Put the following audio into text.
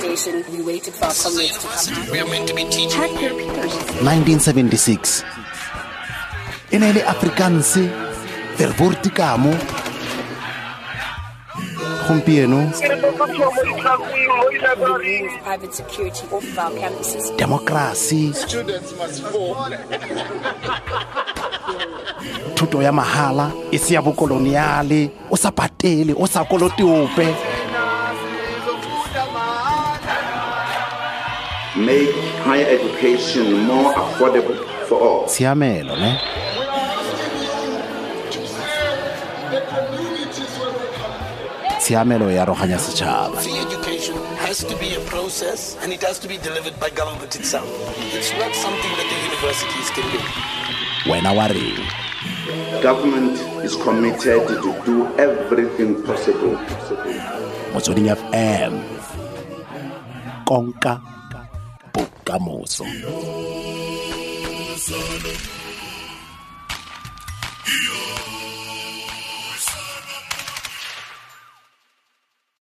station. We waited for our comrades to come. We are meant to be teaching. Pack your peers. 1976 e ne le afrikanse vervortikamo gompieno Remove private security off of our campuses. democracy Students must vote. thuto ya mahala e se ya bokoloniale o sa patele o sa kolote ope make higher education more affordable for all. Siamelo, ne tshiamelo ya roganya setšhaba Free education has to be a process and it has to be delivered by government itself. It's not something that the universities can do. wena wa reng Government is committed to do everything possible. motsweding fm konka bokamoso